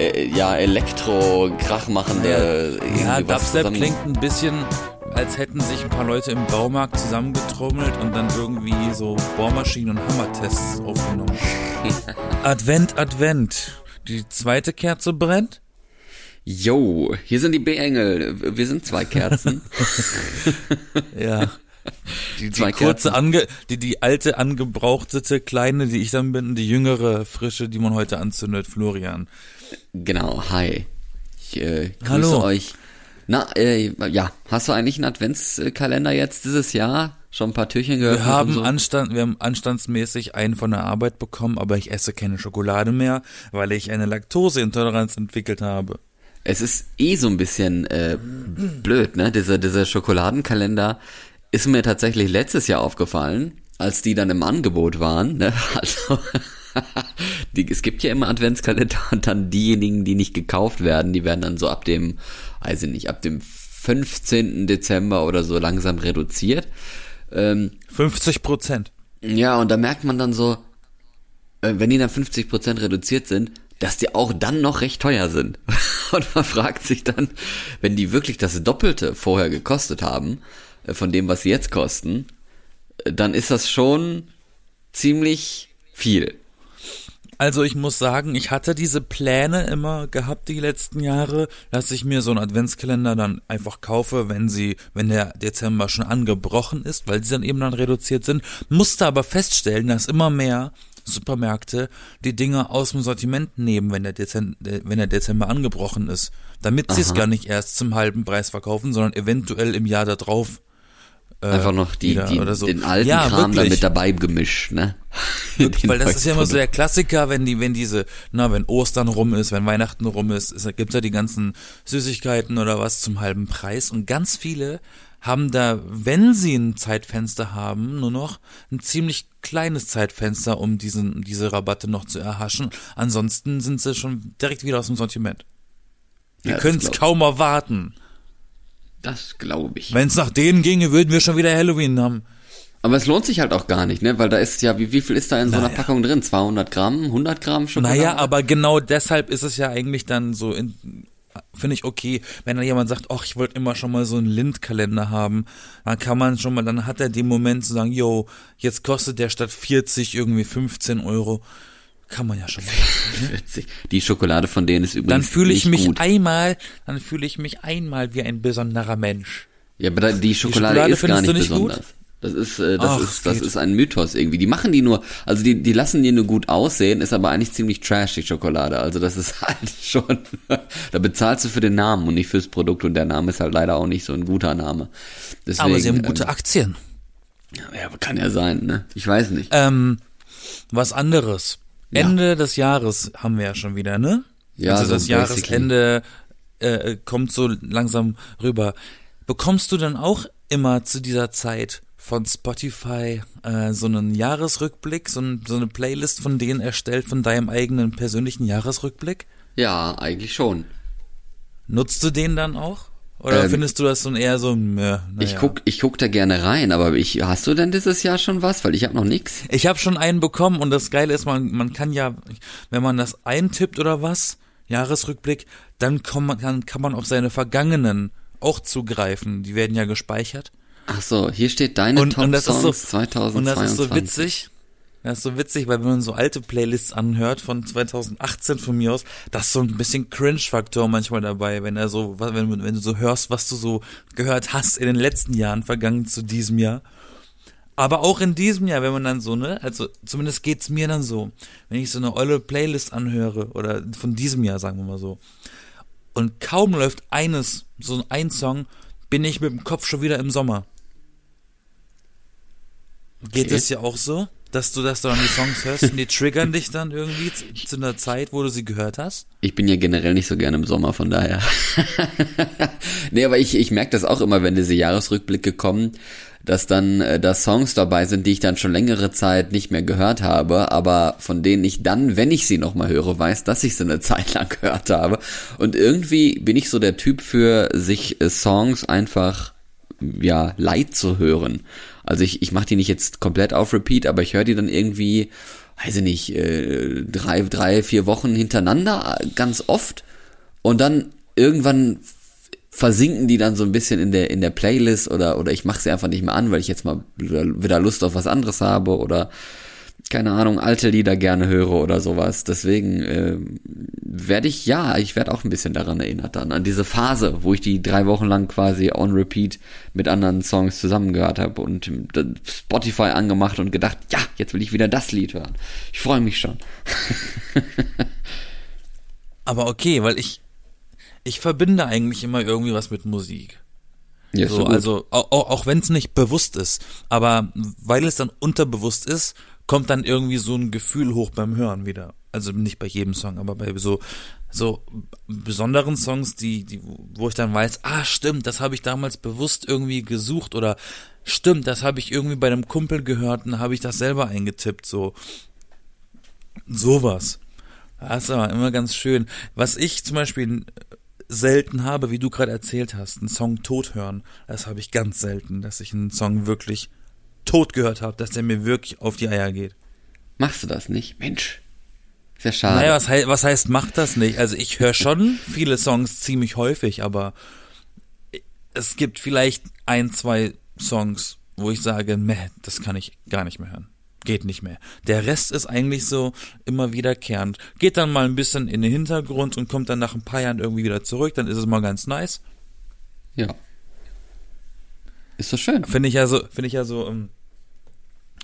äh, ja, Elektro-Krach machen, der Ja, was Dubstep klingt ein bisschen, als hätten sich ein paar Leute im Baumarkt zusammengetrommelt und dann irgendwie so Bohrmaschinen und Hammertests aufgenommen. Advent, Advent. Die zweite Kerze brennt? Yo, hier sind die B-Engel. Wir sind zwei Kerzen. Ja. Die, die kurze, ange, die, die alte, angebrauchtete, kleine, die ich dann bin, die jüngere, frische, die man heute anzündet, Florian. Genau, hi. Ich äh, grüße Hallo. euch. Na, äh, ja, hast du eigentlich einen Adventskalender jetzt dieses Jahr? Schon ein paar Türchen gehört? Wir haben Anstand, wir haben anstandsmäßig einen von der Arbeit bekommen, aber ich esse keine Schokolade mehr, weil ich eine Laktoseintoleranz entwickelt habe. Es ist eh so ein bisschen äh, blöd, ne? Dieser, dieser Schokoladenkalender ist mir tatsächlich letztes Jahr aufgefallen, als die dann im Angebot waren. Ne? Also, die, es gibt ja immer Adventskalender und dann diejenigen, die nicht gekauft werden, die werden dann so ab dem, weiß ich nicht, ab dem 15. Dezember oder so langsam reduziert. Ähm, 50 Prozent. ja, und da merkt man dann so, äh, wenn die dann 50% reduziert sind, dass die auch dann noch recht teuer sind. Und man fragt sich dann, wenn die wirklich das Doppelte vorher gekostet haben, äh, von dem, was sie jetzt kosten, äh, dann ist das schon ziemlich viel. Also ich muss sagen, ich hatte diese Pläne immer gehabt die letzten Jahre, dass ich mir so einen Adventskalender dann einfach kaufe, wenn sie, wenn der Dezember schon angebrochen ist, weil sie dann eben dann reduziert sind. Musste aber feststellen, dass immer mehr Supermärkte die Dinge aus dem Sortiment nehmen, wenn der Dezember, wenn der Dezember angebrochen ist, damit sie es gar nicht erst zum halben Preis verkaufen, sondern eventuell im Jahr darauf. Äh, Einfach noch die, die, so. den alten Ja, Kram da wirklich. mit dabei gemischt, ne? Wirklich, weil das ist ja immer so der Klassiker, wenn die, wenn diese, na, wenn Ostern rum ist, wenn Weihnachten rum ist, es gibt ja die ganzen Süßigkeiten oder was zum halben Preis und ganz viele haben da, wenn sie ein Zeitfenster haben, nur noch ein ziemlich kleines Zeitfenster, um diesen, diese Rabatte noch zu erhaschen. Ansonsten sind sie schon direkt wieder aus dem Sortiment. Wir Ja, können es kaum erwarten. Das glaube ich. Wenn es nach denen ginge, würden wir schon wieder Halloween haben. Aber es lohnt sich halt auch gar nicht, ne? Weil da ist ja, wie, wie viel ist da in so einer Naja. Packung drin? 200 Gramm, 100 Gramm Schokolade? Naja, aber genau deshalb ist es ja eigentlich dann so, in- finde ich okay, wenn da jemand sagt, ach, ich wollte immer schon mal so einen Lindkalender haben, dann kann man schon mal, dann hat er den Moment zu sagen, yo, jetzt kostet der statt 40 irgendwie 15 Euro. Kann man ja schon mal. 40. Die Schokolade von denen ist übrigens Dann fühle ich mich gut. einmal, dann fühle ich mich einmal wie ein besonderer Mensch. Ja, aber die Schokolade, Schokolade ist gar nicht nicht besonders. Das ist, äh, das Ach, ist, das geht. ist ein Mythos irgendwie. Die machen die nur, also die, die lassen die nur gut aussehen, ist aber eigentlich ziemlich trash, die Schokolade. Also das ist halt schon, da bezahlst du für den Namen und nicht fürs Produkt und der Name ist halt leider auch nicht so ein guter Name. Deswegen, Aber sie haben gute Aktien. ähm, ja, kann ja sein, ne? Ich weiß nicht. Ähm, was anderes. Ja. Ende des Jahres haben wir ja schon wieder, ne? Ja, also so das. Jahresende äh, kommt so langsam rüber. Bekommst du dann auch immer zu dieser Zeit von Spotify äh, so einen Jahresrückblick, so, ein, so eine Playlist von denen erstellt von deinem eigenen persönlichen Jahresrückblick? Ja, eigentlich schon. Nutzt du den dann auch? Oder Ähm, findest du das so eher so, meh, naja. Ich guck, ich guck da gerne rein, aber ich, hast du denn dieses Jahr schon was? Weil ich habe noch nix. Ich habe schon einen bekommen und das Geile ist, man, man kann ja, wenn man das eintippt oder was, Jahresrückblick, dann kann man, kann, kann man auf seine vergangenen auch zugreifen. Die werden ja gespeichert. Ach so, hier steht deine Und, und das ist so, Top-Songs 2022. und das ist so witzig. Das ist so witzig, weil wenn man so alte Playlists anhört von 2018 von mir aus, da ist so ein bisschen Cringe-Faktor manchmal dabei, wenn er so, wenn, wenn du so hörst, was du so gehört hast in den letzten Jahren, vergangen zu diesem Jahr. Aber auch in diesem Jahr, wenn man dann so, ne, also zumindest geht's mir dann so, wenn ich so eine olle Playlist anhöre, oder von diesem Jahr, sagen wir mal so, und kaum läuft eines, so ein Song, bin ich mit dem Kopf schon wieder im Sommer. Geht Okay. es ja auch so, dass du, dass du dann die Songs hörst und die triggern dich dann irgendwie zu, zu einer Zeit, wo du sie gehört hast? Ich bin ja generell nicht so gerne im Sommer, von daher. nee, aber ich, ich merke das auch immer, wenn diese Jahresrückblicke kommen, dass dann äh, da Songs dabei sind, die ich dann schon längere Zeit nicht mehr gehört habe, aber von denen ich dann, wenn ich sie nochmal höre, weiß, dass ich sie eine Zeit lang gehört habe. Und irgendwie bin ich so der Typ für sich äh, Songs einfach ja, leid zu hören. Also ich, ich mache die nicht jetzt komplett auf Repeat, aber ich höre die dann irgendwie weiß ich nicht, äh, drei, drei, vier Wochen hintereinander äh, ganz oft. Und dann irgendwann versinken die dann so ein bisschen in der in der Playlist oder oder ich mache sie einfach nicht mehr an, weil ich jetzt mal wieder Lust auf was anderes habe oder keine Ahnung, alte Lieder gerne höre oder sowas. Deswegen äh, werde ich, ja, ich werde auch ein bisschen daran erinnert dann, an diese Phase, wo ich die drei Wochen lang quasi on repeat mit anderen Songs zusammengehört habe und Spotify angemacht und gedacht, ja, jetzt will ich wieder das Lied hören. Ich freue mich schon. Aber okay, weil ich, ich verbinde eigentlich immer irgendwie was mit Musik. Ja, so, so also auch, auch wenn es nicht bewusst ist, aber weil es dann unterbewusst ist, kommt dann irgendwie so ein Gefühl hoch beim Hören wieder. Also nicht bei jedem Song, aber bei so so besonderen Songs, die, die wo ich dann weiß, ah stimmt, das habe ich damals bewusst irgendwie gesucht oder stimmt, das habe ich irgendwie bei einem Kumpel gehört und habe ich das selber eingetippt, so sowas. Das ist aber immer ganz schön. Was ich zum Beispiel selten habe, wie du gerade erzählt hast, einen Song tot hören, das habe ich ganz selten, dass ich einen Song wirklich tot gehört habe, dass der mir wirklich auf die Eier geht. Machst du das nicht? Mensch. Sehr schade. Naja, was, he was heißt, macht das nicht? Also ich höre schon viele Songs ziemlich häufig, aber es gibt vielleicht ein, zwei Songs, wo ich sage, meh, das kann ich gar nicht mehr hören. Geht nicht mehr. Der Rest ist eigentlich so immer wiederkehrend. Geht dann mal ein bisschen in den Hintergrund und kommt dann nach ein paar Jahren irgendwie wieder zurück, dann ist es mal ganz nice. Ja. Ist doch schön. Finde ich ja so, finde ich ja so, ähm,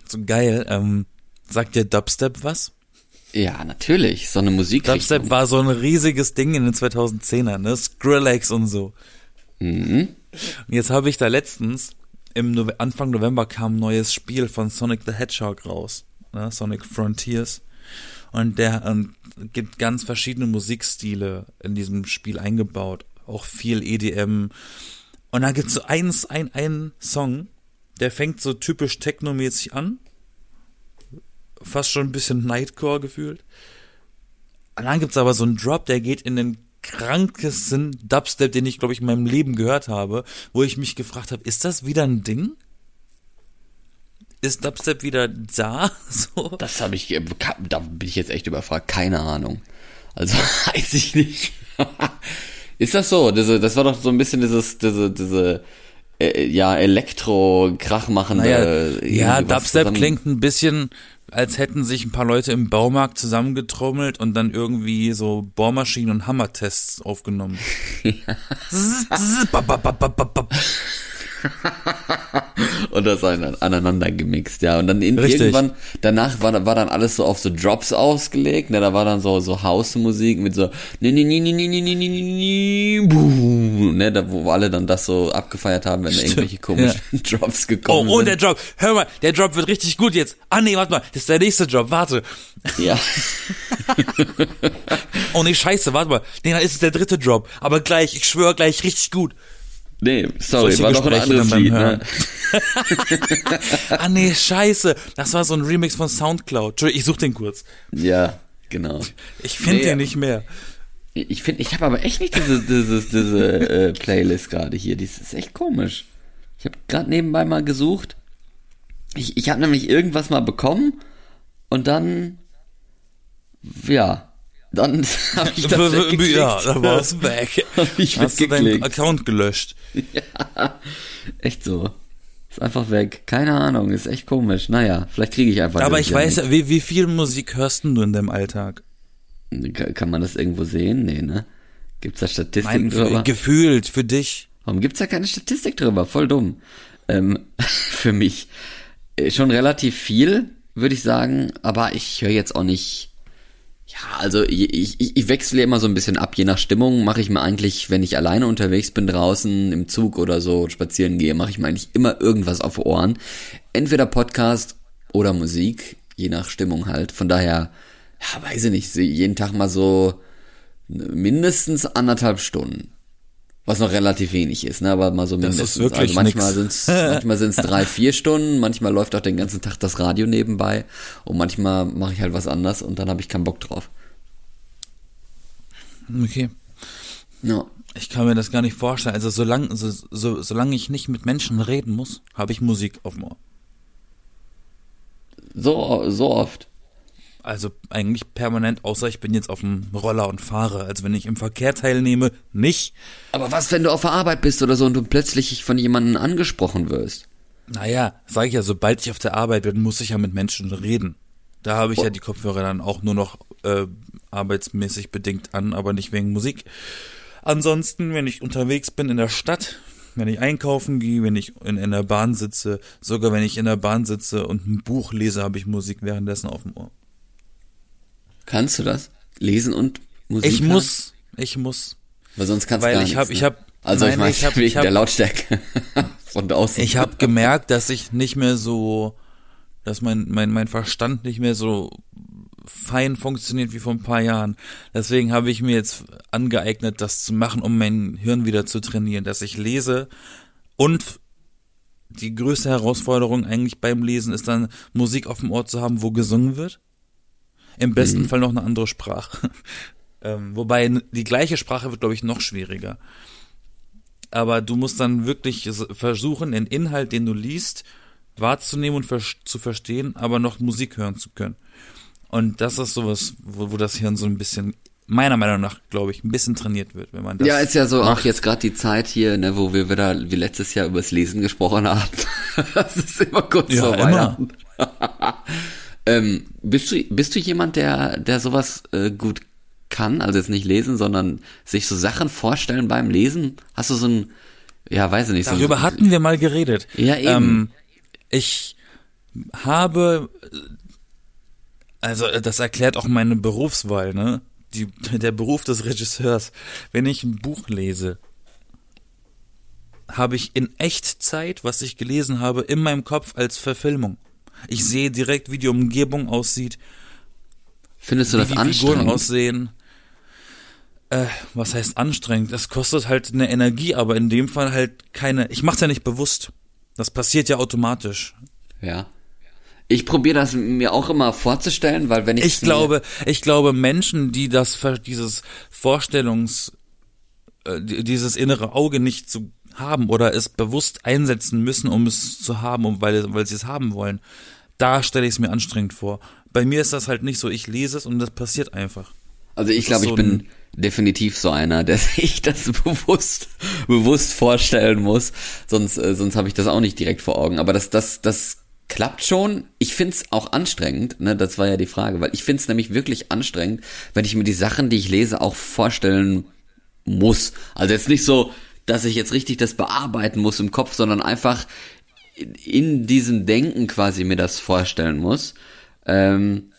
so geil. Ähm, sagt dir Dubstep was? Ja, natürlich. So eine Musik. Dubstep war so ein riesiges Ding in den 2010ern, ne? Skrillex und so. Mhm. Und jetzt habe ich da letztens, im no Anfang November kam ein neues Spiel von Sonic the Hedgehog raus. Ne? Sonic Frontiers. Und der ähm, gibt ganz verschiedene Musikstile in diesem Spiel eingebaut. Auch viel EDM, und dann gibt's so eins, ein, einen Song, der fängt so typisch technomäßig an. Fast schon ein bisschen Nightcore gefühlt. Und dann gibt's aber so einen Drop, der geht in den krankesten Dubstep, den ich, glaube ich, in meinem Leben gehört habe, wo ich mich gefragt habe, ist das wieder ein Ding? Ist Dubstep wieder da? So. Das habe ich, da bin ich jetzt echt überfragt, keine Ahnung. Also weiß ich nicht. Ist das so? Diese, das war doch so ein bisschen dieses, diese, diese, äh, ja, Elektro-Krachmachende. Naja, ja, Dubstep klingt ein bisschen, als hätten sich ein paar Leute im Baumarkt zusammengetrommelt und dann irgendwie so Bohrmaschinen und Hammertests aufgenommen. Und das aneinander gemixt, ja. Und dann in, irgendwann, danach war, war dann alles so auf so Drops ausgelegt, ne, da war dann so, so Hausmusik mit so, ne, ne, ne, ne, ne, ne, ne, ne, ne, ne, da, wo alle dann das so abgefeiert haben, wenn da irgendwelche komischen ja. Drops gekommen oh, oh, sind. Oh, der Drop, hör mal, der Drop wird richtig gut jetzt. Ah, nee, warte mal, das ist der nächste Drop, warte. Ja. oh, nee, scheiße, warte mal. Nee, dann ist es der dritte Drop. Aber gleich, ich schwöre gleich richtig gut. Nee, sorry, Solche war doch ein anderes Lied, ne? ah nee, scheiße. Das war so ein Remix von Soundcloud. Entschuldigung, ich such den kurz. Ja, genau. Ich finde nee, den nicht mehr. Ich finde, ich habe aber echt nicht diese, diese, diese äh, Playlist gerade hier. Die ist echt komisch. Ich habe gerade nebenbei mal gesucht. Ich, ich habe nämlich irgendwas mal bekommen und dann, ja, dann habe ich das Ja, da war es weg. ich Hast du deinen Account gelöscht? Ja, echt so. Ist einfach weg. Keine Ahnung, ist echt komisch. Naja, vielleicht kriege ich einfach. Aber ich weiß ja, wie, wie viel Musik hörst du in deinem Alltag? Kann man das irgendwo sehen? Nee, ne? Gibt's da Statistiken drüber? Gefühlt, für dich. Warum gibt's da keine Statistik drüber? Voll dumm. Ähm, für mich äh, schon relativ viel, würde ich sagen, aber ich höre jetzt auch nicht ja, also ich, ich, ich wechsle immer so ein bisschen ab. Je nach Stimmung mache ich mir eigentlich, wenn ich alleine unterwegs bin draußen im Zug oder so spazieren gehe, mache ich mir eigentlich immer irgendwas auf Ohren. Entweder Podcast oder Musik, je nach Stimmung halt. Von daher, ja, weiß ich nicht, jeden Tag mal so mindestens anderthalb Stunden. Was noch relativ wenig ist, ne? Aber mal so mindestens. Das ist wirklich also manchmal sind es manchmal sind's drei, vier Stunden, manchmal läuft auch den ganzen Tag das Radio nebenbei und manchmal mache ich halt was anders und dann habe ich keinen Bock drauf. Okay. Ja. Ich kann mir das gar nicht vorstellen. Also solange, so, so, solange ich nicht mit Menschen reden muss, habe ich Musik auf dem Ohr. So, so oft. Also eigentlich permanent, außer ich bin jetzt auf dem Roller und fahre. Also wenn ich im Verkehr teilnehme, nicht. Aber was, wenn du auf der Arbeit bist oder so und du plötzlich von jemandem angesprochen wirst? Naja, sag ich ja, sobald ich auf der Arbeit bin, muss ich ja mit Menschen reden. Da habe ich ja die Kopfhörer dann auch nur noch äh, arbeitsmäßig bedingt an, aber nicht wegen Musik. Ansonsten, wenn ich unterwegs bin in der Stadt, wenn ich einkaufen gehe, wenn ich in, in der Bahn sitze, sogar wenn ich in der Bahn sitze und ein Buch lese, habe ich Musik währenddessen auf dem Ohr. Kannst du das? Lesen und Musik? Ich muss, ich muss. Weil sonst kannst du gar ich nichts, hab- ne? ich hab- Also ich nein, meine, ich hab- wegen ich hab- der Lautstärke von draußen. Ich habe gemerkt, dass ich nicht mehr so, dass mein, mein, mein Verstand nicht mehr so fein funktioniert wie vor ein paar Jahren. Deswegen habe ich mir jetzt angeeignet, das zu machen, um mein Hirn wieder zu trainieren, dass ich lese und die größte Herausforderung eigentlich beim Lesen ist dann Musik auf dem Ohr zu haben, wo gesungen wird. Im besten Fall noch eine andere Sprache. ähm, wobei die gleiche Sprache wird, glaube ich, noch schwieriger. Aber du musst dann wirklich versuchen, den Inhalt, den du liest, wahrzunehmen und ver zu verstehen, aber noch Musik hören zu können. Und das ist sowas, wo, wo das Hirn so ein bisschen, meiner Meinung nach, glaube ich, ein bisschen trainiert wird, wenn man das. ja, ist ja so auch macht. jetzt gerade die Zeit hier, ne, wo wir wieder wie letztes Jahr übers Lesen gesprochen haben. das ist immer kurz Ja, vor immer. Weihnachten. ähm, bist du bist du jemand, der der sowas äh, gut kann, also jetzt nicht lesen, sondern sich so Sachen vorstellen beim Lesen? Hast du so ein ja, weiß ich nicht, Darüber so, hatten wir mal geredet. Ja, eben. Ähm, ich habe, also das erklärt auch meine Berufswahl, ne? Die, der Beruf des Regisseurs. Wenn ich ein Buch lese, habe ich in Echtzeit, was ich gelesen habe, in meinem Kopf als Verfilmung. Ich sehe direkt, wie die Umgebung aussieht, findest du wie das die Figuren anstrengend? aussehen. Äh, was heißt anstrengend? Das kostet halt eine Energie, aber in dem Fall halt keine. Ich mach's ja nicht bewusst. Das passiert ja automatisch. Ja. Ich probiere das mir auch immer vorzustellen, weil wenn ich Ich glaube, ich glaube, Menschen, die das, dieses Vorstellungs, äh, die- dieses innere Auge nicht zu haben oder es bewusst einsetzen müssen, um es zu haben, um, weil, weil sie es haben wollen, da stelle ich es mir anstrengend vor. Bei mir ist das halt nicht so. Ich lese es und das passiert einfach. Also ich glaube, ist ich so bin definitiv so einer, der sich das bewusst, bewusst vorstellen muss. Sonst, äh, sonst habe ich das auch nicht direkt vor Augen. Aber das, das, das klappt schon. Ich find's auch anstrengend, ne? Das war ja die Frage, weil ich find's nämlich wirklich anstrengend, wenn ich mir die Sachen, die ich lese, auch vorstellen muss. Also jetzt nicht so, dass ich jetzt richtig das bearbeiten muss im Kopf, sondern einfach in- diesem Denken quasi mir das vorstellen muss. Ähm,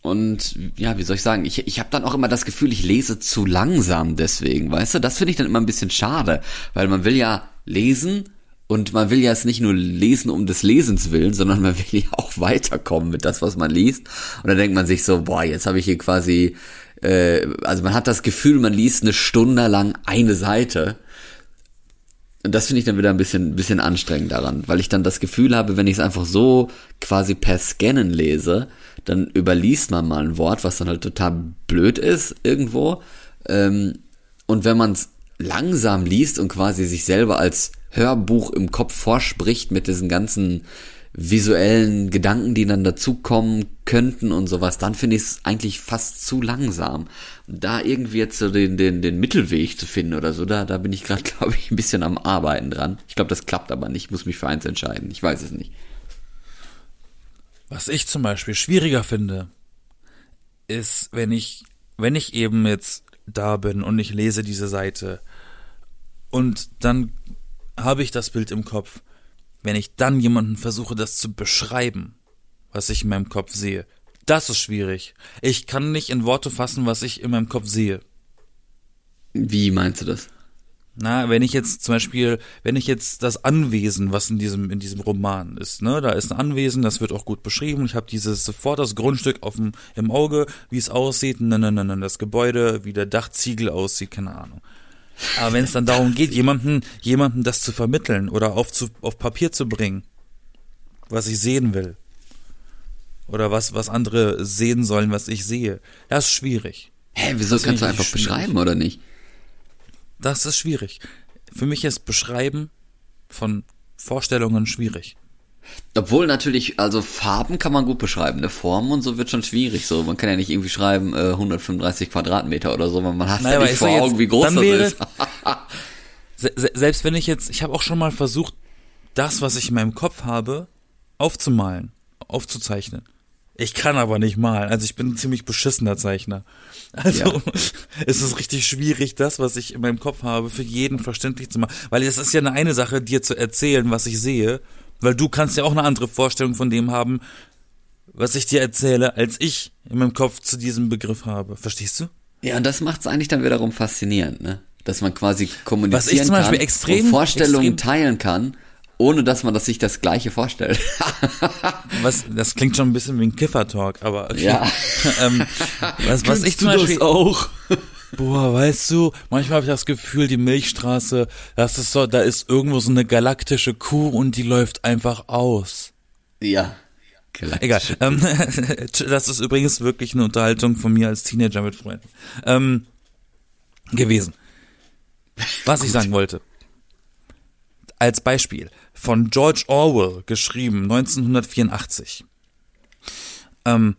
und ja, wie soll ich sagen, ich, ich habe dann auch immer das Gefühl, ich lese zu langsam deswegen, weißt du? Das finde ich dann immer ein bisschen schade, weil man will ja lesen und man will ja es nicht nur lesen um des Lesens willen, sondern man will ja auch weiterkommen mit das, was man liest. Und dann denkt man sich so, boah, jetzt habe ich hier quasi, äh, also man hat das Gefühl, man liest eine Stunde lang eine Seite. Und das finde ich dann wieder ein bisschen, bisschen anstrengend daran, weil ich dann das Gefühl habe, wenn ich es einfach so quasi per Scannen lese, dann überliest man mal ein Wort, was dann halt total blöd ist irgendwo. Ähm, und wenn man es langsam liest und quasi sich selber als Hörbuch im Kopf vorspricht mit diesen ganzen visuellen Gedanken, die dann dazukommen könnten und sowas, dann finde ich es eigentlich fast zu langsam. Da irgendwie jetzt so den, den, den Mittelweg zu finden oder so, da, da bin ich gerade, glaube ich, ein bisschen am Arbeiten dran. Ich glaube, das klappt aber nicht. Ich muss mich für eins entscheiden. Ich weiß es nicht. Was ich zum Beispiel schwieriger finde, ist, wenn ich, wenn ich eben jetzt da bin und ich lese diese Seite und dann habe ich das Bild im Kopf, wenn ich dann jemanden versuche, das zu beschreiben, was ich in meinem Kopf sehe, das ist schwierig. Ich kann nicht in Worte fassen, was ich in meinem Kopf sehe. Wie meinst du das? Na, wenn ich jetzt zum Beispiel, wenn ich jetzt das Anwesen, was in diesem in diesem Roman ist, ne, da ist ein Anwesen, das wird auch gut beschrieben. Ich habe dieses sofort das Grundstück auf dem im Auge, wie es aussieht, ne, ne, ne, ne, das Gebäude, wie der Dachziegel aussieht, keine Ahnung. Aber wenn es dann darum geht, jemanden jemanden das zu vermitteln oder auf zu, auf Papier zu bringen, was ich sehen will oder was was andere sehen sollen, was ich sehe, das ist schwierig. Hä, wieso Das kannst du einfach schwierig. beschreiben oder nicht? Das ist schwierig. Für mich ist Beschreiben von Vorstellungen schwierig. Obwohl natürlich, also Farben kann man gut beschreiben, eine Form und so wird schon schwierig. So, man kann ja nicht irgendwie schreiben äh, 135 Quadratmeter oder so, weil man hat naja, ja nicht vor Augen, wie groß das wäre, ist. se selbst wenn ich jetzt, ich habe auch schon mal versucht, das, was ich in meinem Kopf habe, aufzumalen, aufzuzeichnen. Ich kann aber nicht malen. Also ich bin ein ziemlich beschissener Zeichner. Also ja. es ist richtig schwierig, das, was ich in meinem Kopf habe, für jeden verständlich zu machen. Weil es ist ja eine, eine Sache, dir zu erzählen, was ich sehe. Weil du kannst ja auch eine andere Vorstellung von dem haben, was ich dir erzähle, als ich in meinem Kopf zu diesem Begriff habe. Verstehst du? Ja, und das macht es eigentlich dann wiederum faszinierend, ne? Dass man quasi kommunizieren was ich zum Beispiel kann extrem, und Vorstellungen extrem, teilen kann ohne dass man das sich das Gleiche vorstellt. was, das klingt schon ein bisschen wie ein Kiffer-Talk, aber okay. Ja. ähm, was, was ich zum Beispiel auch. Boah, weißt du, manchmal habe ich das Gefühl, die Milchstraße, das ist so, da ist irgendwo so eine galaktische Kuh und die läuft einfach aus. Ja. Egal. Ähm, das ist übrigens wirklich eine Unterhaltung von mir als Teenager mit Freunden ähm, gewesen. Was ich sagen wollte. Als Beispiel von George Orwell geschrieben, 1984. Ähm,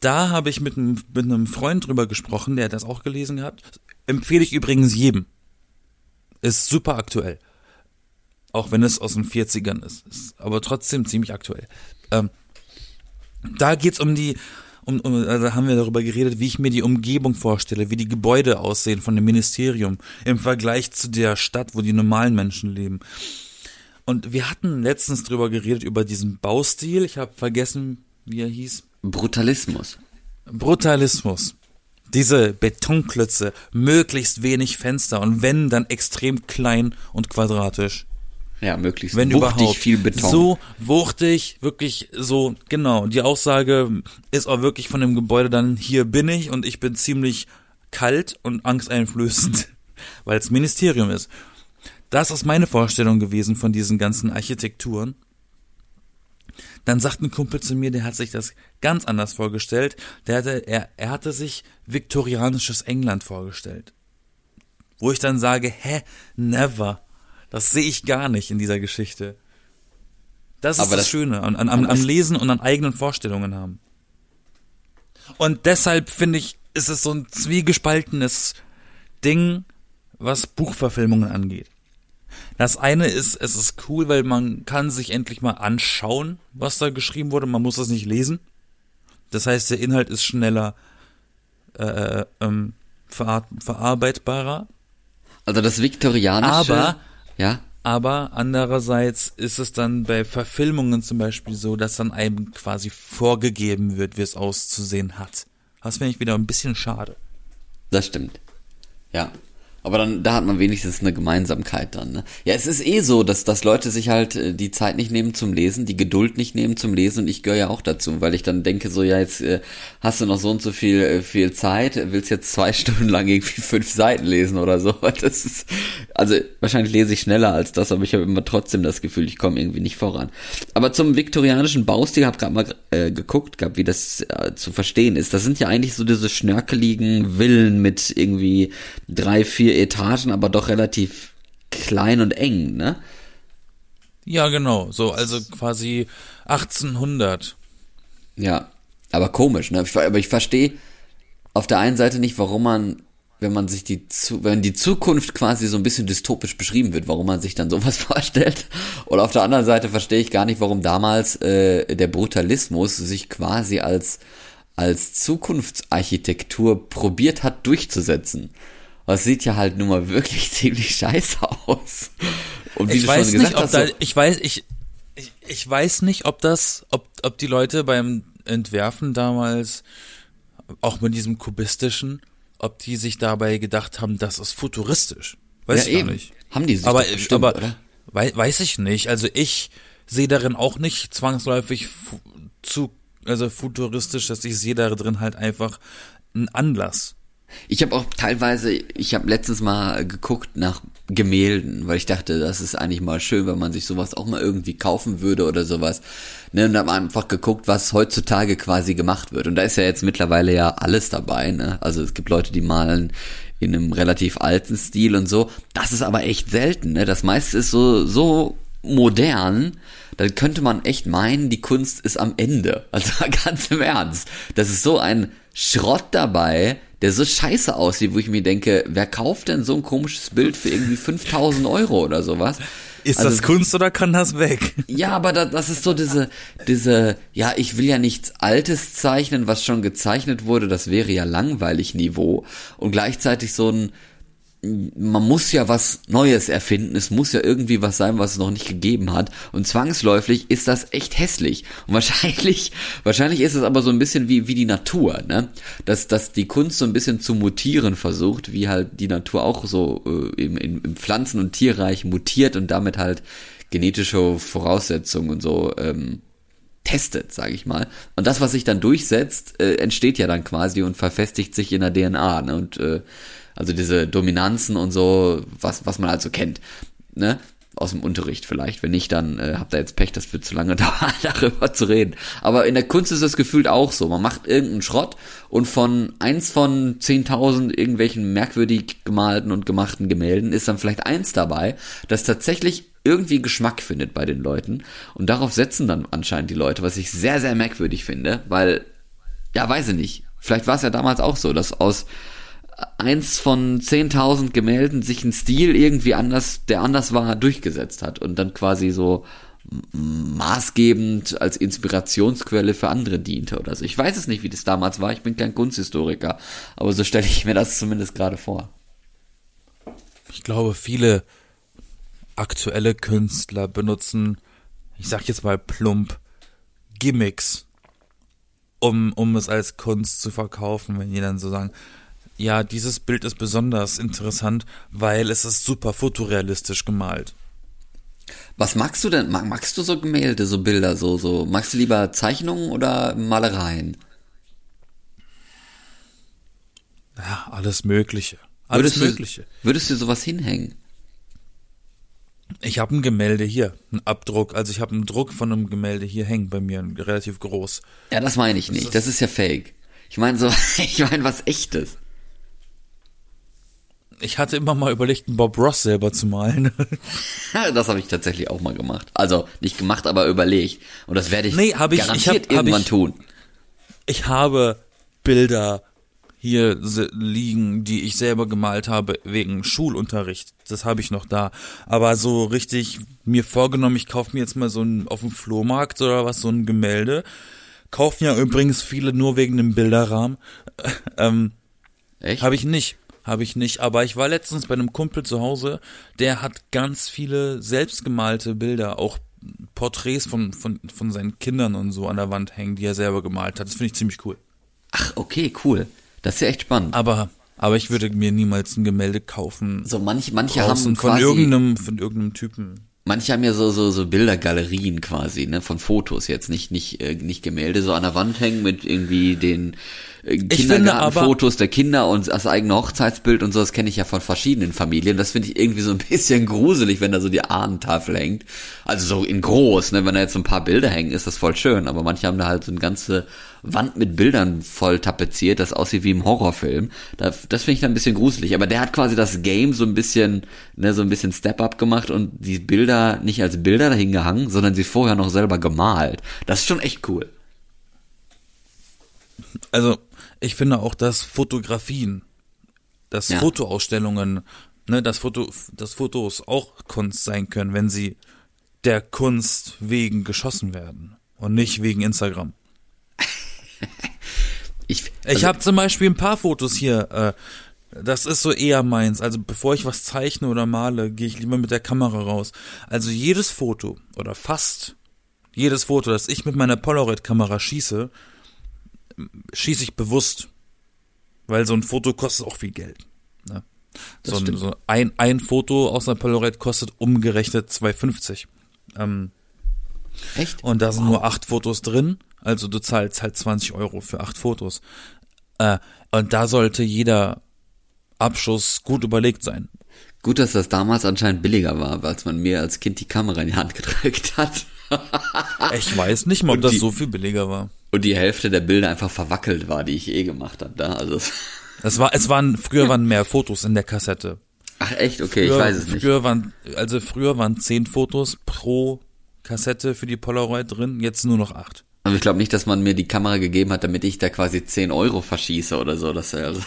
da habe ich mit einem, mit einem Freund drüber gesprochen, der hat das auch gelesen gehabt. Empfehle ich übrigens jedem. Ist super aktuell. Auch wenn es aus den 40ern ist. ist aber trotzdem ziemlich aktuell. Ähm, da geht's um die, um, um, also haben wir darüber geredet, wie ich mir die Umgebung vorstelle, wie die Gebäude aussehen von dem Ministerium im Vergleich zu der Stadt, wo die normalen Menschen leben. Und wir hatten letztens drüber geredet, über diesen Baustil. Ich habe vergessen, wie er hieß. Brutalismus. Brutalismus. Diese Betonklötze, möglichst wenig Fenster und wenn, dann extrem klein und quadratisch. Ja, möglichst wenn wuchtig überhaupt. viel Beton. So wuchtig, wirklich so, genau. Die Aussage ist auch wirklich von dem Gebäude dann, hier bin ich und ich bin ziemlich kalt und angsteinflößend, weil es Ministerium ist. Das ist meine Vorstellung gewesen von diesen ganzen Architekturen. Dann sagt ein Kumpel zu mir, der hat sich das ganz anders vorgestellt. Der hatte, er, er hatte sich viktorianisches England vorgestellt. Wo ich dann sage, hä, never. Das sehe ich gar nicht in dieser Geschichte. Das ist aber das, das Schöne an, an, am Lesen und an eigenen Vorstellungen haben. Und deshalb finde ich, ist es so ein zwiegespaltenes Ding, was Buchverfilmungen angeht. Das eine ist, es ist cool, weil man kann sich endlich mal anschauen, was da geschrieben wurde. Man muss das nicht lesen. Das heißt, der Inhalt ist schneller äh, äh ähm, verar verarbeitbarer. Also das viktorianische. Aber ja. Aber andererseits ist es dann bei Verfilmungen zum Beispiel so, dass dann einem quasi vorgegeben wird, wie es auszusehen hat. Das finde ich wieder ein bisschen schade. Das stimmt. Ja. Aber dann, da hat man wenigstens eine Gemeinsamkeit dann. Ne? Ja, es ist eh so, dass, dass Leute sich halt äh, die Zeit nicht nehmen zum Lesen, die Geduld nicht nehmen zum Lesen und ich gehöre ja auch dazu, weil ich dann denke so, ja, jetzt äh, hast du noch so und so viel, äh, viel Zeit, willst jetzt zwei Stunden lang irgendwie fünf Seiten lesen oder so. Das ist, also wahrscheinlich lese ich schneller als das, aber ich habe immer trotzdem das Gefühl, ich komme irgendwie nicht voran. Aber zum viktorianischen Baustil, habe gerade mal äh, geguckt, gab, wie das äh, zu verstehen ist. Das sind ja eigentlich so diese schnörkeligen Villen mit irgendwie drei, vier Etagen, aber doch relativ klein und eng, ne? Ja, genau. So, also quasi 1800. Ja, aber komisch, ne? Aber ich verstehe auf der einen Seite nicht, warum man, wenn man sich die, wenn die Zukunft quasi so ein bisschen dystopisch beschrieben wird, warum man sich dann sowas vorstellt. Und auf der anderen Seite verstehe ich gar nicht, warum damals äh, der Brutalismus sich quasi als als Zukunftsarchitektur probiert hat durchzusetzen. Aber es sieht ja halt nun mal wirklich ziemlich scheiße aus. Und wie ich du weiß schon gesagt nicht, hast, da, ich weiß, ich, ich, ich weiß nicht, ob das, ob, ob die Leute beim Entwerfen damals, auch mit diesem kubistischen, ob die sich dabei gedacht haben, das ist futuristisch. Weiß ja, ich eben. nicht. Haben die sich aber, bestimmt, aber oder? Weiß, weiß ich nicht. Also ich sehe darin auch nicht zwangsläufig zu, also futuristisch, dass ich sehe darin halt einfach einen Anlass. Ich habe auch teilweise, ich habe letztens mal geguckt nach Gemälden, weil ich dachte, das ist eigentlich mal schön, wenn man sich sowas auch mal irgendwie kaufen würde oder sowas. Ne, und habe einfach geguckt, was heutzutage quasi gemacht wird. Und da ist ja jetzt mittlerweile ja alles dabei. Ne? Also es gibt Leute, die malen in einem relativ alten Stil und so. Das ist aber echt selten. Ne? Das meiste ist so so modern, dann könnte man echt meinen, die Kunst ist am Ende. Also ganz im Ernst. Das ist so ein Schrott dabei, der so scheiße aussieht, wo ich mir denke, wer kauft denn so ein komisches Bild für irgendwie 5000 Euro oder sowas? Ist Also- das Kunst oder kann das weg? Ja, aber da, das ist so diese, diese, ja, ich will ja nichts Altes zeichnen, was schon gezeichnet wurde, das wäre ja langweilig Niveau. Und gleichzeitig so ein, man muss ja was Neues erfinden, es muss ja irgendwie was sein, was es noch nicht gegeben hat. Und zwangsläufig ist das echt hässlich. Und wahrscheinlich, wahrscheinlich ist es aber so ein bisschen wie, wie die Natur, ne? Dass, dass die Kunst so ein bisschen zu mutieren versucht, wie halt die Natur auch so äh, im, im, Pflanzen- und Tierreich mutiert und damit halt genetische Voraussetzungen und so ähm, testet, sage ich mal. Und das, was sich dann durchsetzt, äh, entsteht ja dann quasi und verfestigt sich in der DNA. Ne? Und äh, also diese Dominanzen und so, was, was man halt so kennt. Ne? Aus dem Unterricht vielleicht. Wenn nicht, dann äh, habt ihr jetzt Pech, das wird zu lange dauern, darüber zu reden. Aber in der Kunst ist es gefühlt auch so. Man macht irgendeinen Schrott und von eins von 10.000 irgendwelchen merkwürdig gemalten und gemachten Gemälden ist dann vielleicht eins dabei, das tatsächlich irgendwie Geschmack findet bei den Leuten. Und darauf setzen dann anscheinend die Leute, was ich sehr, sehr merkwürdig finde, weil, ja, weiß ich nicht. Vielleicht war es ja damals auch so, dass aus eins von 10.000 Gemälden sich ein Stil irgendwie anders, der anders war, durchgesetzt hat und dann quasi so maßgebend als Inspirationsquelle für andere diente oder so. Ich weiß es nicht, wie das damals war. Ich bin kein Kunsthistoriker, aber so stelle ich mir das zumindest gerade vor. Ich glaube, viele aktuelle Künstler benutzen, ich sag jetzt mal plump, Gimmicks, um, um es als Kunst zu verkaufen, wenn die dann so sagen, ja, dieses Bild ist besonders interessant, weil es ist super fotorealistisch gemalt. Was magst du denn? Mag, magst du so Gemälde, so Bilder, so, so? Magst du lieber Zeichnungen oder Malereien? Ja, alles Mögliche. Alles Würdest Mögliche. Du, würdest du sowas hinhängen? Ich habe ein Gemälde hier, einen Abdruck, also ich habe einen Druck von einem Gemälde hier hängen bei mir, relativ groß. Ja, das meine ich nicht. Das ist ja fake. Ich meine so, ich meine was echtes. Ich hatte immer mal überlegt, einen Bob Ross selber zu malen. Das habe ich tatsächlich auch mal gemacht. Also nicht gemacht, aber überlegt. Und das werde ich, Nee, hab ich- ich garantiert hab- hab irgendwann ich- tun. Ich habe Bilder hier liegen, die ich selber gemalt habe wegen Schulunterricht. Das habe ich noch da. Aber so richtig mir vorgenommen, ich kaufe mir jetzt mal so ein auf dem Flohmarkt oder was so ein Gemälde. Kaufen ja übrigens viele nur wegen dem Bilderrahmen. ähm, Echt? Habe ich nicht. Habe ich nicht. Aber ich war letztens bei einem Kumpel zu Hause, der hat ganz viele selbstgemalte Bilder, auch Porträts von, von, von seinen Kindern und so an der Wand hängen, die er selber gemalt hat. Das finde ich ziemlich cool. Ach, okay, cool. Das ist ja echt spannend. Aber, aber ich würde mir niemals ein Gemälde kaufen. So manche, manche haben von quasi, irgendeinem, von irgendeinem Typen. Manche haben ja so so so Bildergalerien quasi, ne, von Fotos jetzt nicht nicht äh, nicht Gemälde so an der Wand hängen mit irgendwie den äh, Kindergartenfotos der Kinder und das eigene Hochzeitsbild und so. Das kenne ich ja von verschiedenen Familien. Das finde ich irgendwie so ein bisschen gruselig, wenn da so die Ahnentafel hängt. Also so in groß, ne, wenn da jetzt so ein paar Bilder hängen, ist das voll schön. Aber manche haben da halt so eine ganze Wand mit Bildern voll tapeziert, das aussieht wie im Horrorfilm. Da, das finde ich dann ein bisschen gruselig. Aber der hat quasi das Game so ein bisschen, ne, so ein bisschen Step-up gemacht und die Bilder nicht als Bilder dahin gehangen, sondern sie vorher noch selber gemalt. Das ist schon echt cool. Also, ich finde auch, dass Fotografien, dass Ja. Fotoausstellungen, ne, dass Foto, dass Fotos auch Kunst sein können, wenn sie der Kunst wegen geschossen werden und nicht wegen Instagram. Ich, Ich also- habe zum Beispiel ein paar Fotos hier. Äh, das ist so eher meins. Also bevor ich was zeichne oder male, gehe ich lieber mit der Kamera raus. Also jedes Foto oder fast jedes Foto, das ich mit meiner Polaroid-Kamera schieße, schieße ich bewusst, weil so ein Foto kostet auch viel Geld. Ne? So, ein, so ein, ein Foto aus einer Polaroid kostet umgerechnet 2,50. Ähm, echt? und da sind nur acht Fotos drin. Also du zahlst halt 20 Euro für acht Fotos. Äh, und da sollte jeder Abschuss gut überlegt sein. Gut, dass das damals anscheinend billiger war, als man mir als Kind die Kamera in die Hand gedrückt hat. Ich weiß nicht mal, ob das die- so viel billiger war. Und die Hälfte der Bilder einfach verwackelt war, die ich eh gemacht habe. Da. Also, Es war, es waren, früher waren mehr Fotos in der Kassette. ach echt, okay, früher, ich weiß es nicht. Früher waren, also früher waren zehn Fotos pro Kassette für die Polaroid drin, jetzt nur noch acht. Aber ich glaube nicht, dass man mir die Kamera gegeben hat, damit ich da quasi 10 Euro verschieße oder so. Das, äh, also,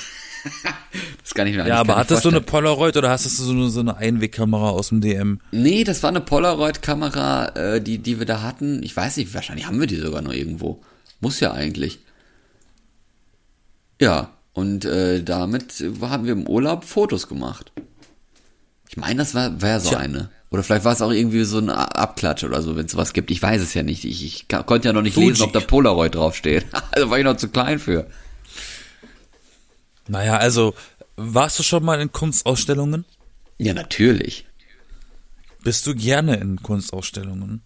das kann ich mir Ja, aber hattest du eine. Polaroid oder hast du so eine, so eine Einwegkamera aus dem DM? Nee, das war eine Polaroid-Kamera, äh, die, die wir da hatten. Ich weiß nicht, wahrscheinlich haben wir die sogar noch irgendwo. Muss ja eigentlich. Ja, und äh, damit haben wir im Urlaub Fotos gemacht. Ich meine, das war, war ja so Tja. eine. Oder vielleicht war es auch irgendwie so ein Abklatsch oder so, wenn es was gibt. Ich weiß es ja nicht. Ich, ich konnte ja noch nicht Fuji. lesen, ob da Polaroid draufsteht. Also war ich noch zu klein für. Naja, also, warst du schon mal in Kunstausstellungen? Ja, natürlich. Bist du gerne in Kunstausstellungen?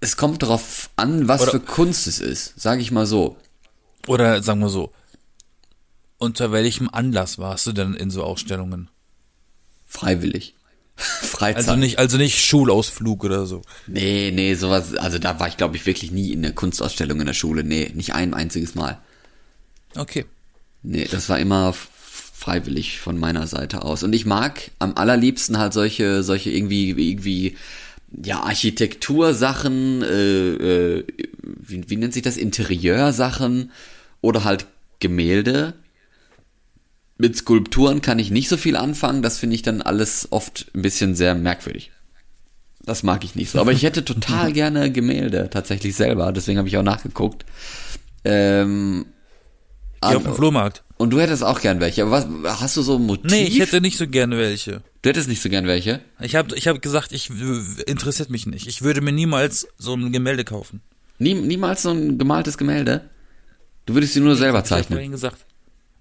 Es kommt darauf an, was Oder- für Kunst es ist, sage ich mal so. Oder sagen wir so, unter welchem Anlass warst du denn in so Ausstellungen? Freiwillig. Freizeit. Also nicht, also nicht Schulausflug oder so. Nee, nee, sowas, also da war ich glaube ich wirklich nie in der Kunstausstellung in der Schule. Nee, nicht ein einziges Mal. Okay. Nee, das war immer freiwillig von meiner Seite aus. Und ich mag am allerliebsten halt solche, solche irgendwie, irgendwie, ja, Architektursachen, äh, äh, wie, wie nennt sich das? Interieursachen oder halt Gemälde. Mit Skulpturen kann ich nicht so viel anfangen, das finde ich dann alles oft ein bisschen sehr merkwürdig. Das mag ich nicht so. Aber ich hätte total gerne Gemälde, tatsächlich selber, deswegen habe ich auch nachgeguckt. Ähm, Geh auf den Flohmarkt. und du hättest auch gern welche. Aber was, hast du so ein Motiv? Nee, ich hätte nicht so gerne welche. du hättest nicht so gern welche? Ich habe ich hab gesagt, ich interessiert mich nicht. Ich würde mir niemals so ein Gemälde kaufen. Nie, niemals so ein gemaltes Gemälde? Du würdest sie nur selber Ich habe zeichnen. vorhin gesagt.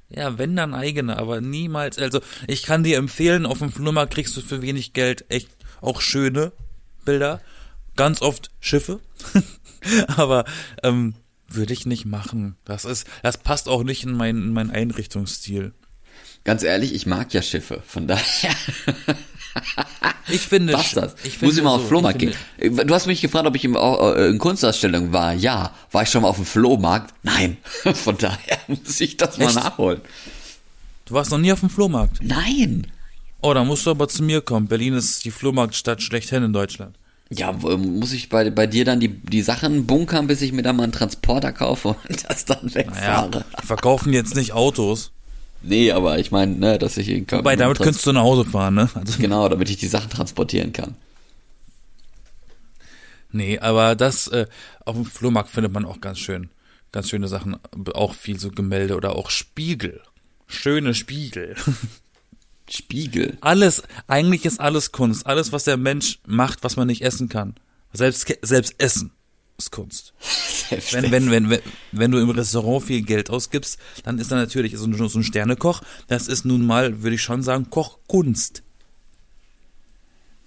Ja, wenn dann eigene, aber niemals. Also ich kann dir empfehlen, auf dem Flohmarkt kriegst du für wenig Geld echt auch schöne Bilder. Ganz oft Schiffe. aber ähm, würde ich nicht machen. Das ist, das passt auch nicht in meinen in meinen Einrichtungsstil. Ganz ehrlich, ich mag ja Schiffe. Von daher Ich finde, passt das. Ich Muss finde ich mal auf so, den Flohmarkt gehen. Du hast mich gefragt, ob ich in, äh, in Kunstausstellung war. Ja. War ich schon mal auf dem Flohmarkt? Nein. Von daher muss ich das mal Echt? nachholen. Du warst noch nie auf dem Flohmarkt. Nein. Oh, da musst du aber zu mir kommen. Berlin ist die Flohmarktstadt schlechthin in Deutschland. Ja, muss ich bei, bei dir dann die, die Sachen bunkern, bis ich mir dann mal einen Transporter kaufe und das dann Naja, wegfahre? die verkaufen jetzt nicht Autos. Nee, aber ich meine, ne, dass ich ihn Wobei, damit könntest du nach Hause fahren, ne? Also, Genau, damit ich die Sachen transportieren kann. nee, aber das, äh, auf dem Flohmarkt findet man auch ganz schön, ganz schöne Sachen. Auch viel so Gemälde oder auch Spiegel. Schöne Spiegel. Spiegel. Alles, eigentlich ist alles Kunst. Alles, was der Mensch macht, was man nicht essen kann. Selbst, selbst Essen ist Kunst. Wenn, wenn, wenn, wenn, wenn du im Restaurant viel Geld ausgibst, dann ist da natürlich so ein, so ein Sternekoch. Das ist nun mal, würde ich schon sagen, Kochkunst.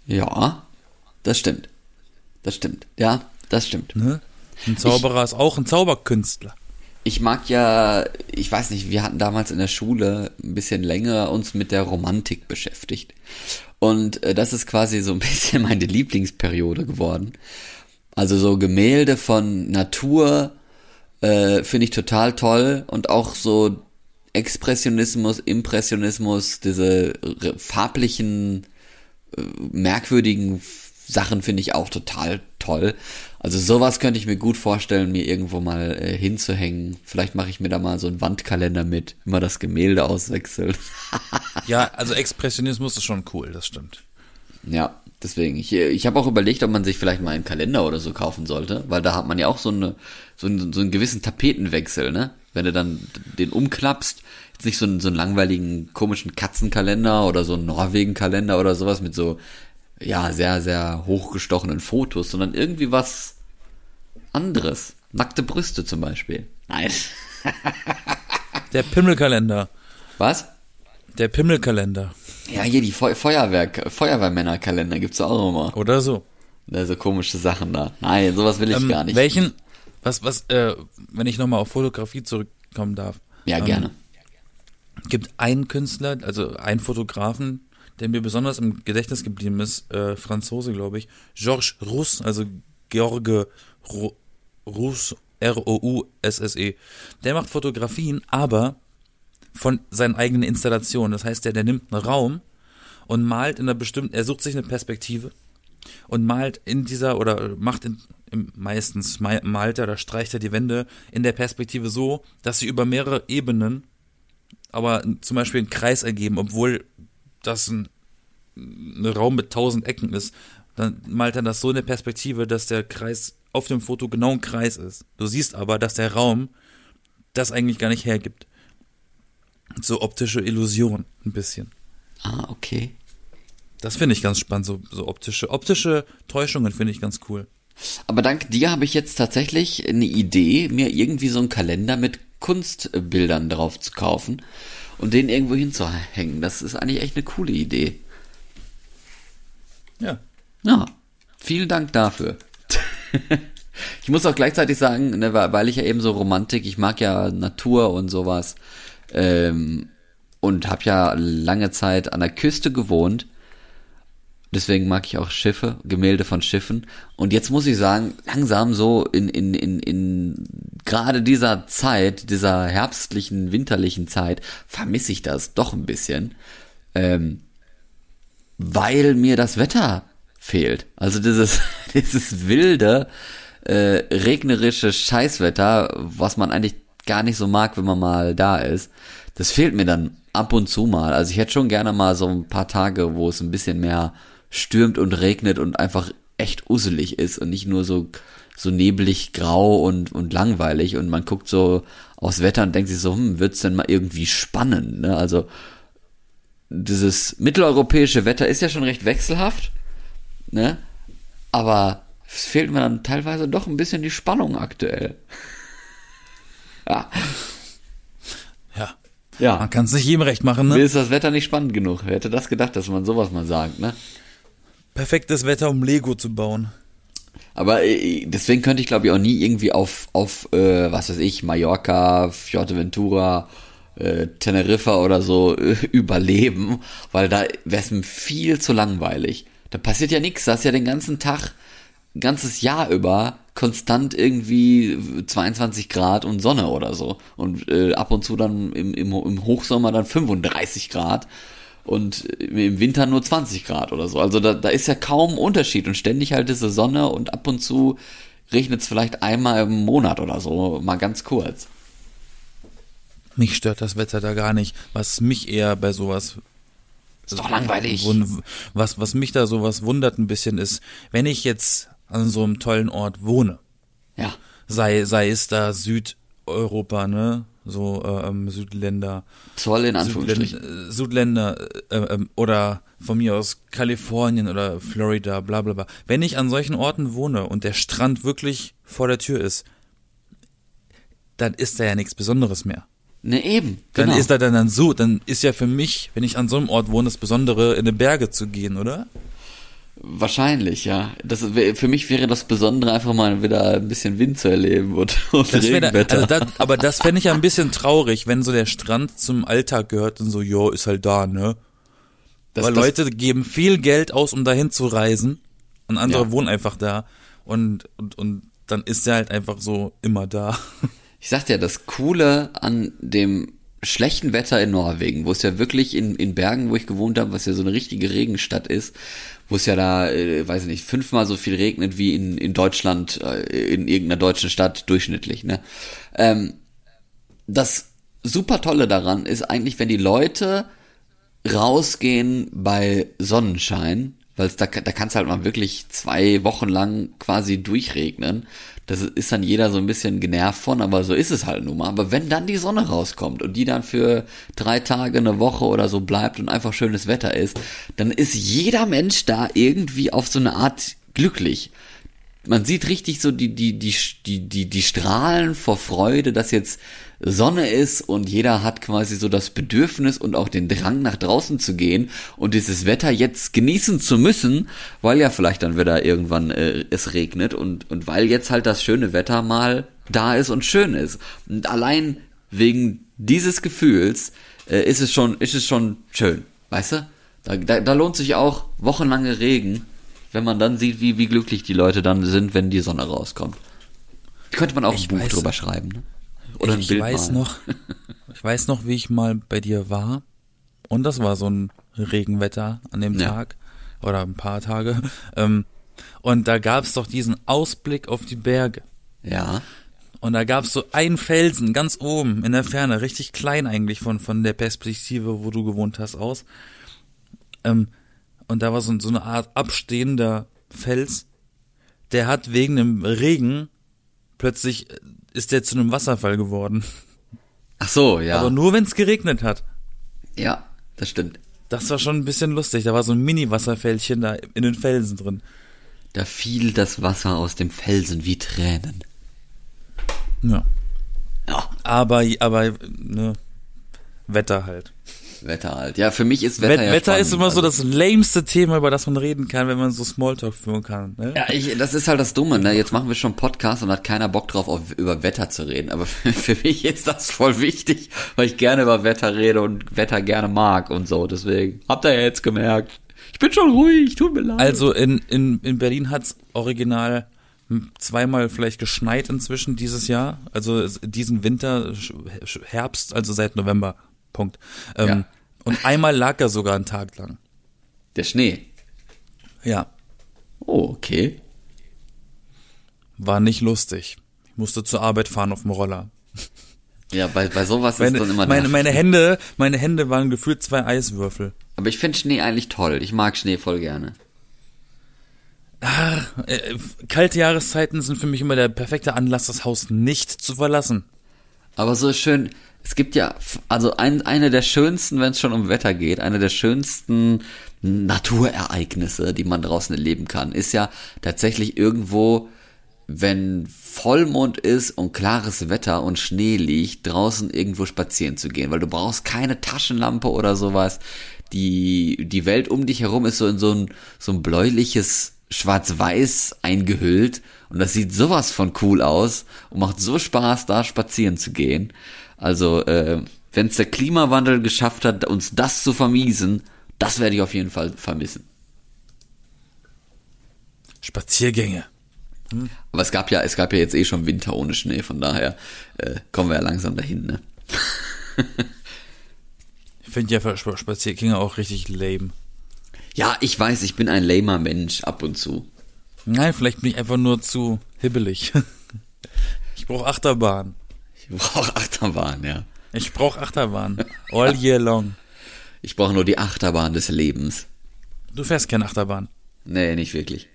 Ja, das stimmt. Das stimmt. Ja, das stimmt. Ne? Ein Zauberer ist auch ein Zauberkünstler. Ich mag ja, ich weiß nicht, wir hatten damals in der Schule ein bisschen länger uns mit der Romantik beschäftigt. Und äh, das ist quasi so ein bisschen meine Lieblingsperiode geworden. Also so Gemälde von Natur äh, finde ich total toll und auch so Expressionismus, Impressionismus, diese farblichen, äh, merkwürdigen Sachen finde ich auch total toll. Also sowas könnte ich mir gut vorstellen, mir irgendwo mal äh, hinzuhängen. Vielleicht mache ich mir da mal so einen Wandkalender mit, immer das Gemälde auswechselt. Ja, also Expressionismus ist schon cool, das stimmt. Ja, deswegen. Ich, ich habe auch überlegt, ob man sich vielleicht mal einen Kalender oder so kaufen sollte, weil da hat man ja auch so, eine, so, einen, so einen gewissen Tapetenwechsel, ne? Wenn du dann den umklappst, jetzt nicht so einen, so einen langweiligen, komischen Katzenkalender oder so einen Norwegen-Kalender oder sowas mit so, ja, sehr, sehr hochgestochenen Fotos, sondern irgendwie was anderes. Nackte Brüste zum Beispiel. Nein. Der Pimmelkalender. Was? Der Pimmelkalender. Ja, hier die Feu Feuerwerk, Feuerwehrmännerkalender gibt's auch immer. Oder so. Ne, so komische Sachen da. Nein, sowas will ich Ähm, gar nicht. Welchen, was, was, äh, wenn ich nochmal auf Fotografie zurückkommen darf. Ja, ähm, gerne. gibt einen Künstler, also einen Fotografen, der mir besonders im Gedächtnis geblieben ist, äh, Franzose, glaube ich, Georges Rousse, also George Rousse, R-O-U-S-S-E. Der macht Fotografien, aber von seinen eigenen Installationen. Das heißt, der, der nimmt einen Raum und malt in einer bestimmten, er sucht sich eine Perspektive und malt in dieser oder macht in, meistens malt er oder streicht er die Wände in der Perspektive so, dass sie über mehrere Ebenen aber zum Beispiel einen Kreis ergeben, obwohl das ein, ein Raum mit tausend Ecken ist, dann malt er das so in der Perspektive, dass der Kreis auf dem Foto genau ein Kreis ist. Du siehst aber, dass der Raum das eigentlich gar nicht hergibt. So optische Illusion, ein bisschen. Ah, okay. Das finde ich ganz spannend, so, so optische, optische Täuschungen finde ich ganz cool. Aber dank dir habe ich jetzt tatsächlich eine Idee, mir irgendwie so einen Kalender mit Kunstbildern drauf zu kaufen und den irgendwo hinzuhängen. Das ist eigentlich echt eine coole Idee. Ja. Ja. Vielen Dank dafür. ich muss auch gleichzeitig sagen, ne, weil ich ja eben so Romantik, ich mag ja Natur und sowas ähm, und habe ja lange Zeit an der Küste gewohnt Deswegen mag ich auch Schiffe, Gemälde von Schiffen. Und jetzt muss ich sagen, langsam so in, in, in, in gerade dieser Zeit, dieser herbstlichen, winterlichen Zeit, vermisse ich das doch ein bisschen. Ähm, weil mir das Wetter fehlt. Also dieses, dieses wilde, äh, regnerische Scheißwetter, was man eigentlich gar nicht so mag, wenn man mal da ist. Das fehlt mir dann ab und zu mal. Also ich hätte schon gerne mal so ein paar Tage, wo es ein bisschen mehr stürmt und regnet und einfach echt uselig ist und nicht nur so so neblig grau und und langweilig und man guckt so aufs Wetter und denkt sich so, hm, wird's denn mal irgendwie spannend, ne? Also dieses mitteleuropäische Wetter ist ja schon recht wechselhaft, ne? Aber es fehlt mir dann teilweise doch ein bisschen die Spannung aktuell. Ja. Ja. Man kann es nicht jedem recht machen, ne? Mir ist das Wetter nicht spannend genug. Wer hätte das gedacht, dass man sowas mal sagt, ne? perfektes Wetter, um Lego zu bauen. Aber äh, deswegen könnte ich glaube ich auch nie irgendwie auf, auf äh, was weiß ich, Mallorca, Fuerteventura, äh, Teneriffa oder so äh, überleben, weil da wäre es mir viel zu langweilig. Da passiert ja nichts, da ist ja den ganzen Tag, ein ganzes Jahr über konstant irgendwie 22 Grad und Sonne oder so. Und äh, ab und zu dann im, im, im Hochsommer dann 35 Grad und im Winter nur 20 Grad oder so. Also da, da ist ja kaum Unterschied und ständig halt diese Sonne und ab und zu regnet es vielleicht einmal im Monat oder so, mal ganz kurz. Mich stört das Wetter da gar nicht. Was mich eher bei sowas ist doch langweilig. Was, was mich da sowas wundert ein bisschen ist, wenn ich jetzt an so einem tollen Ort wohne. Ja. Sei, sei es da Südeuropa, ne? so äh, ähm, Südländer. Zoll in Anführungsstrichen. Südländer äh, äh, oder von mir aus Kalifornien oder Florida, bla bla bla. Wenn ich an solchen Orten wohne und der Strand wirklich vor der Tür ist, dann ist da ja nichts Besonderes mehr. Ne, eben. Genau. Dann ist da dann, dann so, dann ist ja für mich, wenn ich an so einem Ort wohne, das Besondere, in die Berge zu gehen, oder? Wahrscheinlich, ja. Das, für mich wäre das Besondere einfach mal wieder ein bisschen Wind zu erleben und, und das Regenwetter. Also das, aber das fände ich ja ein bisschen traurig, wenn so der Strand zum Alltag gehört und so, jo, ist halt da, ne? Das, Weil das, Leute geben viel Geld aus, um dahin zu reisen und andere ja. wohnen einfach da und, und, und dann ist er halt einfach so immer da. Ich sagte ja, das Coole an dem schlechten Wetter in Norwegen, wo es ja wirklich in, in Bergen, wo ich gewohnt habe, was ja so eine richtige Regenstadt ist, wo es ja da, äh, weiß ich nicht, fünfmal so viel regnet wie in, in Deutschland, äh, in irgendeiner deutschen Stadt durchschnittlich, ne? Ähm, das super Tolle daran ist eigentlich, wenn die Leute rausgehen bei Sonnenschein, weil da, da kann es halt mal wirklich zwei Wochen lang quasi durchregnen das ist dann jeder so ein bisschen genervt von, aber so ist es halt nun mal. Aber wenn dann die Sonne rauskommt und die dann für drei Tage, eine Woche oder so bleibt und einfach schönes Wetter ist, dann ist jeder Mensch da irgendwie auf so eine Art glücklich man sieht richtig so die, die, die, die, die, die Strahlen vor Freude, dass jetzt Sonne ist und jeder hat quasi so das Bedürfnis und auch den Drang nach draußen zu gehen und dieses Wetter jetzt genießen zu müssen, weil ja vielleicht dann wieder irgendwann äh, es regnet und, und weil jetzt halt das schöne Wetter mal da ist und schön ist. Und allein wegen dieses Gefühls äh, ist es schon, ist es schon schön, weißt du? Da, da, da lohnt sich auch wochenlange Regen wenn man dann sieht, wie, wie glücklich die Leute dann sind, wenn die Sonne rauskommt. Könnte man auch ich ein Buch weiß, drüber schreiben, ne? Oder ein ich Bild weiß malen. noch, ich weiß noch, wie ich mal bei dir war. Und das war so ein Regenwetter an dem Ja. Tag oder ein paar Tage. Ähm, und da gab's doch diesen Ausblick auf die Berge. Ja. Und da gab's so einen Felsen ganz oben in der Ferne, richtig klein eigentlich von, von der Perspektive, wo du gewohnt hast, aus. Ähm, und da war so, so eine Art abstehender Fels. Der hat wegen dem Regen plötzlich, äh, ist der zu einem Wasserfall geworden. Ach so, ja. Aber nur wenn's geregnet hat. ja, das stimmt. Das war schon ein bisschen lustig. Da war so ein Mini-Wasserfällchen da in den Felsen drin. Da fiel das Wasser aus dem Felsen wie Tränen. Ja. Ja, Aber, aber, ne, Wetter halt. Wetter halt. Ja, für mich ist Wetter, Wetter ja Wetter ist immer so Also- das lameste Thema, über das man reden kann, wenn man so Smalltalk führen kann. Ne? Ja, ich, das ist halt das Dumme, ne? Jetzt machen wir schon Podcast und hat keiner Bock drauf, auf, über Wetter zu reden. Aber für, für mich ist das voll wichtig, weil ich gerne über Wetter rede und Wetter gerne mag und so. Deswegen habt ihr ja jetzt gemerkt. Ich bin schon ruhig, tut mir leid. Also in, in, in Berlin hat's original hm, zweimal vielleicht geschneit inzwischen dieses Jahr. Also es- diesen Winter, Herbst, also seit November. Punkt. Ähm, Ja. Und einmal lag er sogar einen Tag lang. Der Schnee. Ja. Oh, okay. War nicht lustig. Ich musste zur Arbeit fahren auf dem Roller. Ja, bei, bei sowas ist Meine, dann immer meine, meine Hände, meine Hände waren gefühlt zwei Eiswürfel. Aber ich finde Schnee eigentlich toll. Ich mag Schnee voll gerne. Äh, kalte Jahreszeiten sind für mich immer der perfekte Anlass, das Haus nicht zu verlassen. Aber so schön, es gibt ja, also ein, eine der schönsten, wenn es schon um Wetter geht, eine der schönsten Naturereignisse, die man draußen erleben kann, ist ja tatsächlich irgendwo, wenn Vollmond ist und klares Wetter und Schnee liegt, draußen irgendwo spazieren zu gehen, weil du brauchst keine Taschenlampe oder sowas. Die, die Welt um dich herum ist so in so ein, so ein bläuliches Schwarz-Weiß eingehüllt und das sieht sowas von cool aus und macht so Spaß, da spazieren zu gehen. Also, äh, wenn es der Klimawandel geschafft hat, uns das zu vermiesen, das werde ich auf jeden Fall vermissen. Spaziergänge. Aber es gab ja, es gab ja jetzt eh schon Winter ohne Schnee, von daher äh, kommen wir ja langsam dahin, ne? Ich finde ja Sp- Spaziergänge auch richtig lame. Ja, ich weiß, ich bin ein lamer Mensch ab und zu. Nein, vielleicht bin ich einfach nur zu hibbelig. Ich brauche Achterbahn. Ich brauche Achterbahn, ja. Ich brauche Achterbahn. All year long. Ich brauche nur die Achterbahn des Lebens. Du fährst keine Achterbahn. Nee, nicht wirklich.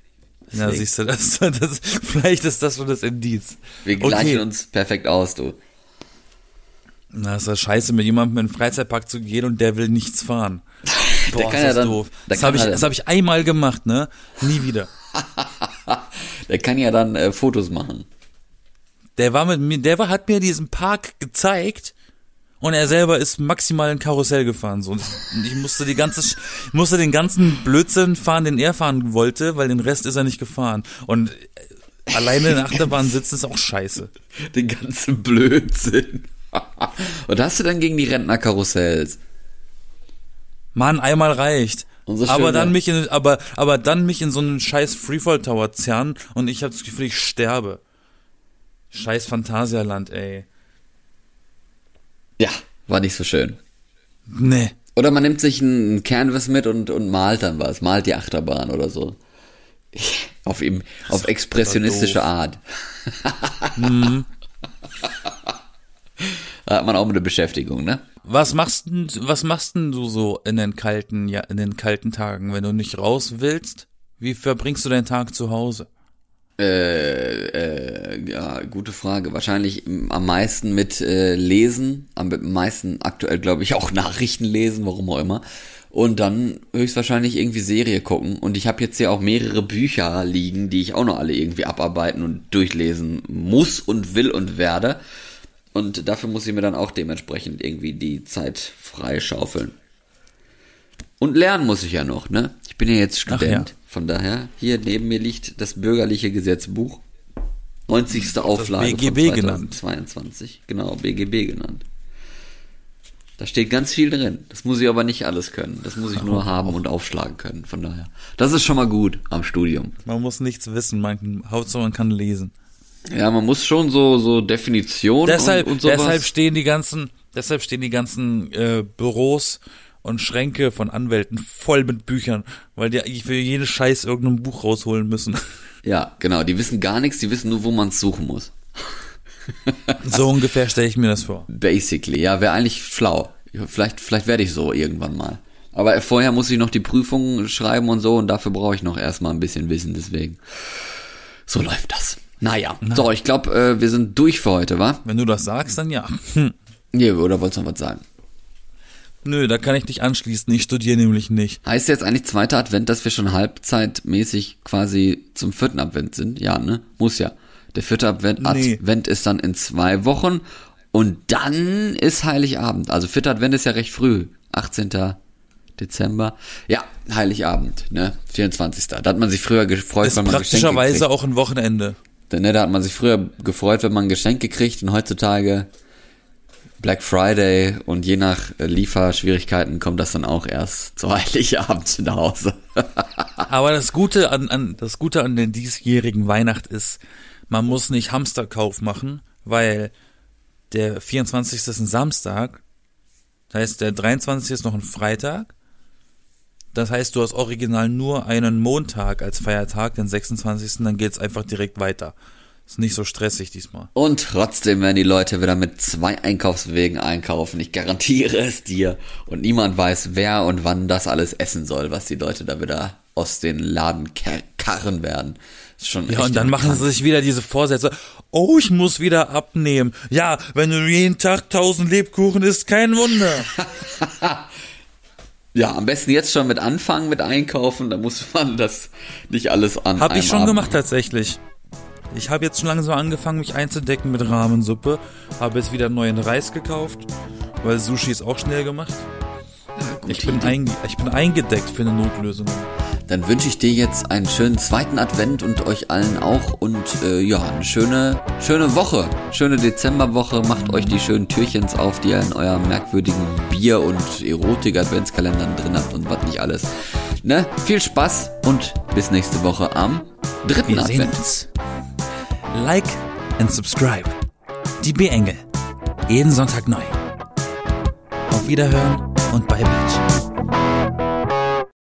Ja, Deswegen. siehst du, das, das, vielleicht ist das schon das Indiz. Wir gleichen uns perfekt aus, du. Na, ist das scheiße, mit jemandem in den Freizeitpark zu gehen und der will nichts fahren. Boah, kann ist ja das dann- doof. der Das habe ich, ja- das hab ich einmal gemacht, ne? Nie wieder. Der kann ja dann äh, Fotos machen. Der war mit mir, der war, hat mir diesen Park gezeigt und er selber ist maximal ein Karussell gefahren. So. Und ich, musste die ganze, musste den ganzen Blödsinn fahren, den er fahren wollte, weil den Rest ist er nicht gefahren. Und äh, alleine in der Achterbahn sitzen ist auch scheiße. Den ganzen Blödsinn. Und hast du dann gegen die Rentnerkarussells? Mann, einmal reicht. So aber dann mich in, aber, aber dann mich in so einen scheiß Freefall Tower zerren und ich habe das Gefühl, ich sterbe. Scheiß Phantasialand, ey. Ja, war nicht so schön. Nee. Oder man nimmt sich ein Canvas mit und, und malt dann was, malt die Achterbahn oder so. Auf ihm, auf expressionistische. Art. Da hat man auch eine Beschäftigung, ne? Was machst denn, was machst denn du so in den kalten, ja, in den kalten Tagen, wenn du nicht raus willst? Wie verbringst du deinen Tag zu Hause? Äh, äh, ja, gute Frage. Wahrscheinlich am meisten mit äh, Lesen, am meisten aktuell glaube ich auch Nachrichten lesen, warum auch immer. Und dann höchstwahrscheinlich irgendwie Serie gucken. Und ich habe jetzt hier auch mehrere Bücher liegen, die ich auch noch alle irgendwie abarbeiten und durchlesen muss und will und werde. Und dafür muss ich mir dann auch dementsprechend irgendwie die Zeit freischaufeln. Und lernen muss ich ja noch, ne? Ich bin ja jetzt Student. ja. Von daher, hier neben mir liegt das bürgerliche Gesetzbuch. 90. Auflage BGB von genannt. 2022. Genau, BGB genannt. Da steht ganz viel drin. Das muss ich aber nicht alles können. Das muss ich nur haben und aufschlagen können. Von daher. Das ist schon mal gut am Studium. Man muss nichts wissen, man, Hauptsache man kann lesen. Ja, man muss schon so, so Definitionen Deshalb, und, und sowas. deshalb stehen die ganzen, deshalb stehen die ganzen äh, Büros und Schränke von Anwälten voll mit Büchern, weil die eigentlich für jeden Scheiß irgendein Buch rausholen müssen. Ja, genau. Die wissen gar nichts, die wissen nur, wo man es suchen muss. so ungefähr stelle ich mir das vor. Basically, ja, wäre eigentlich schlau. Vielleicht, vielleicht werde ich so irgendwann mal. Aber vorher muss ich noch die Prüfungen schreiben und so und dafür brauche ich noch erstmal ein bisschen Wissen, deswegen. So läuft das. Naja, Na. so, ich glaube, äh, wir sind durch für heute, wa? Wenn du das sagst, dann ja. Hm. Nee, oder wolltest du noch was sagen? Nö, da kann ich dich anschließen. Ich studiere nämlich nicht. Heißt jetzt eigentlich zweiter Advent, dass wir schon halbzeitmäßig quasi zum vierten Advent sind? Ja, ne? Muss ja. Der vierte Advent, nee. Advent ist dann in zwei Wochen und dann ist Heiligabend. Also vierter Advent ist ja recht früh. 18. Dezember. Ja, Heiligabend, ne? 24. Da hat man sich früher gefreut, ist wenn man Geschenke kriegt. Praktischerweise auch ein Wochenende. Ne, da hat man sich früher gefreut, wenn man Geschenke kriegt und heutzutage Black Friday und je nach äh, Lieferschwierigkeiten kommt das dann auch erst zu Heiligabend nach Hause. Aber das Gute an, an das Gute an der diesjährigen Weihnacht ist, man muss nicht Hamsterkauf machen, weil der 24. ist ein Samstag, das heißt der 23. ist noch ein Freitag. Das heißt, du hast original nur einen Montag als Feiertag, den 26. Dann geht's einfach direkt weiter. Ist nicht so stressig diesmal. Und trotzdem werden die Leute wieder mit zwei Einkaufswegen einkaufen. Ich garantiere es dir. Und niemand weiß, wer und wann das alles essen soll, was die Leute da wieder aus den Laden karren werden. Ist schon ja, und dann machen sie sich wieder diese Vorsätze. Oh, ich muss wieder abnehmen. Ja, wenn du jeden Tag tausend Lebkuchen isst, kein Wunder. ja, am besten jetzt schon mit anfangen mit einkaufen, da muss man das nicht alles an. Hab ich schon Abend gemacht tatsächlich. Ich habe jetzt schon langsam angefangen, mich einzudecken mit Rahmensuppe. Habe jetzt wieder neuen Reis gekauft, weil Sushi ist auch schnell gemacht. Ja, ich, bin ich bin eingedeckt für eine Notlösung. Dann wünsche ich dir jetzt einen schönen zweiten Advent und euch allen auch und äh, ja, eine schöne, schöne Woche, schöne Dezemberwoche. Macht euch die schönen Türchens auf, die ihr in eurem merkwürdigen Bier- und Erotik-Adventskalendern drin habt und was nicht alles. Ne? Viel Spaß und bis nächste Woche am dritten Wir Advent. Uns. Like and subscribe. Die B-Engel. Jeden Sonntag neu. Auf Wiederhören und bye Beach.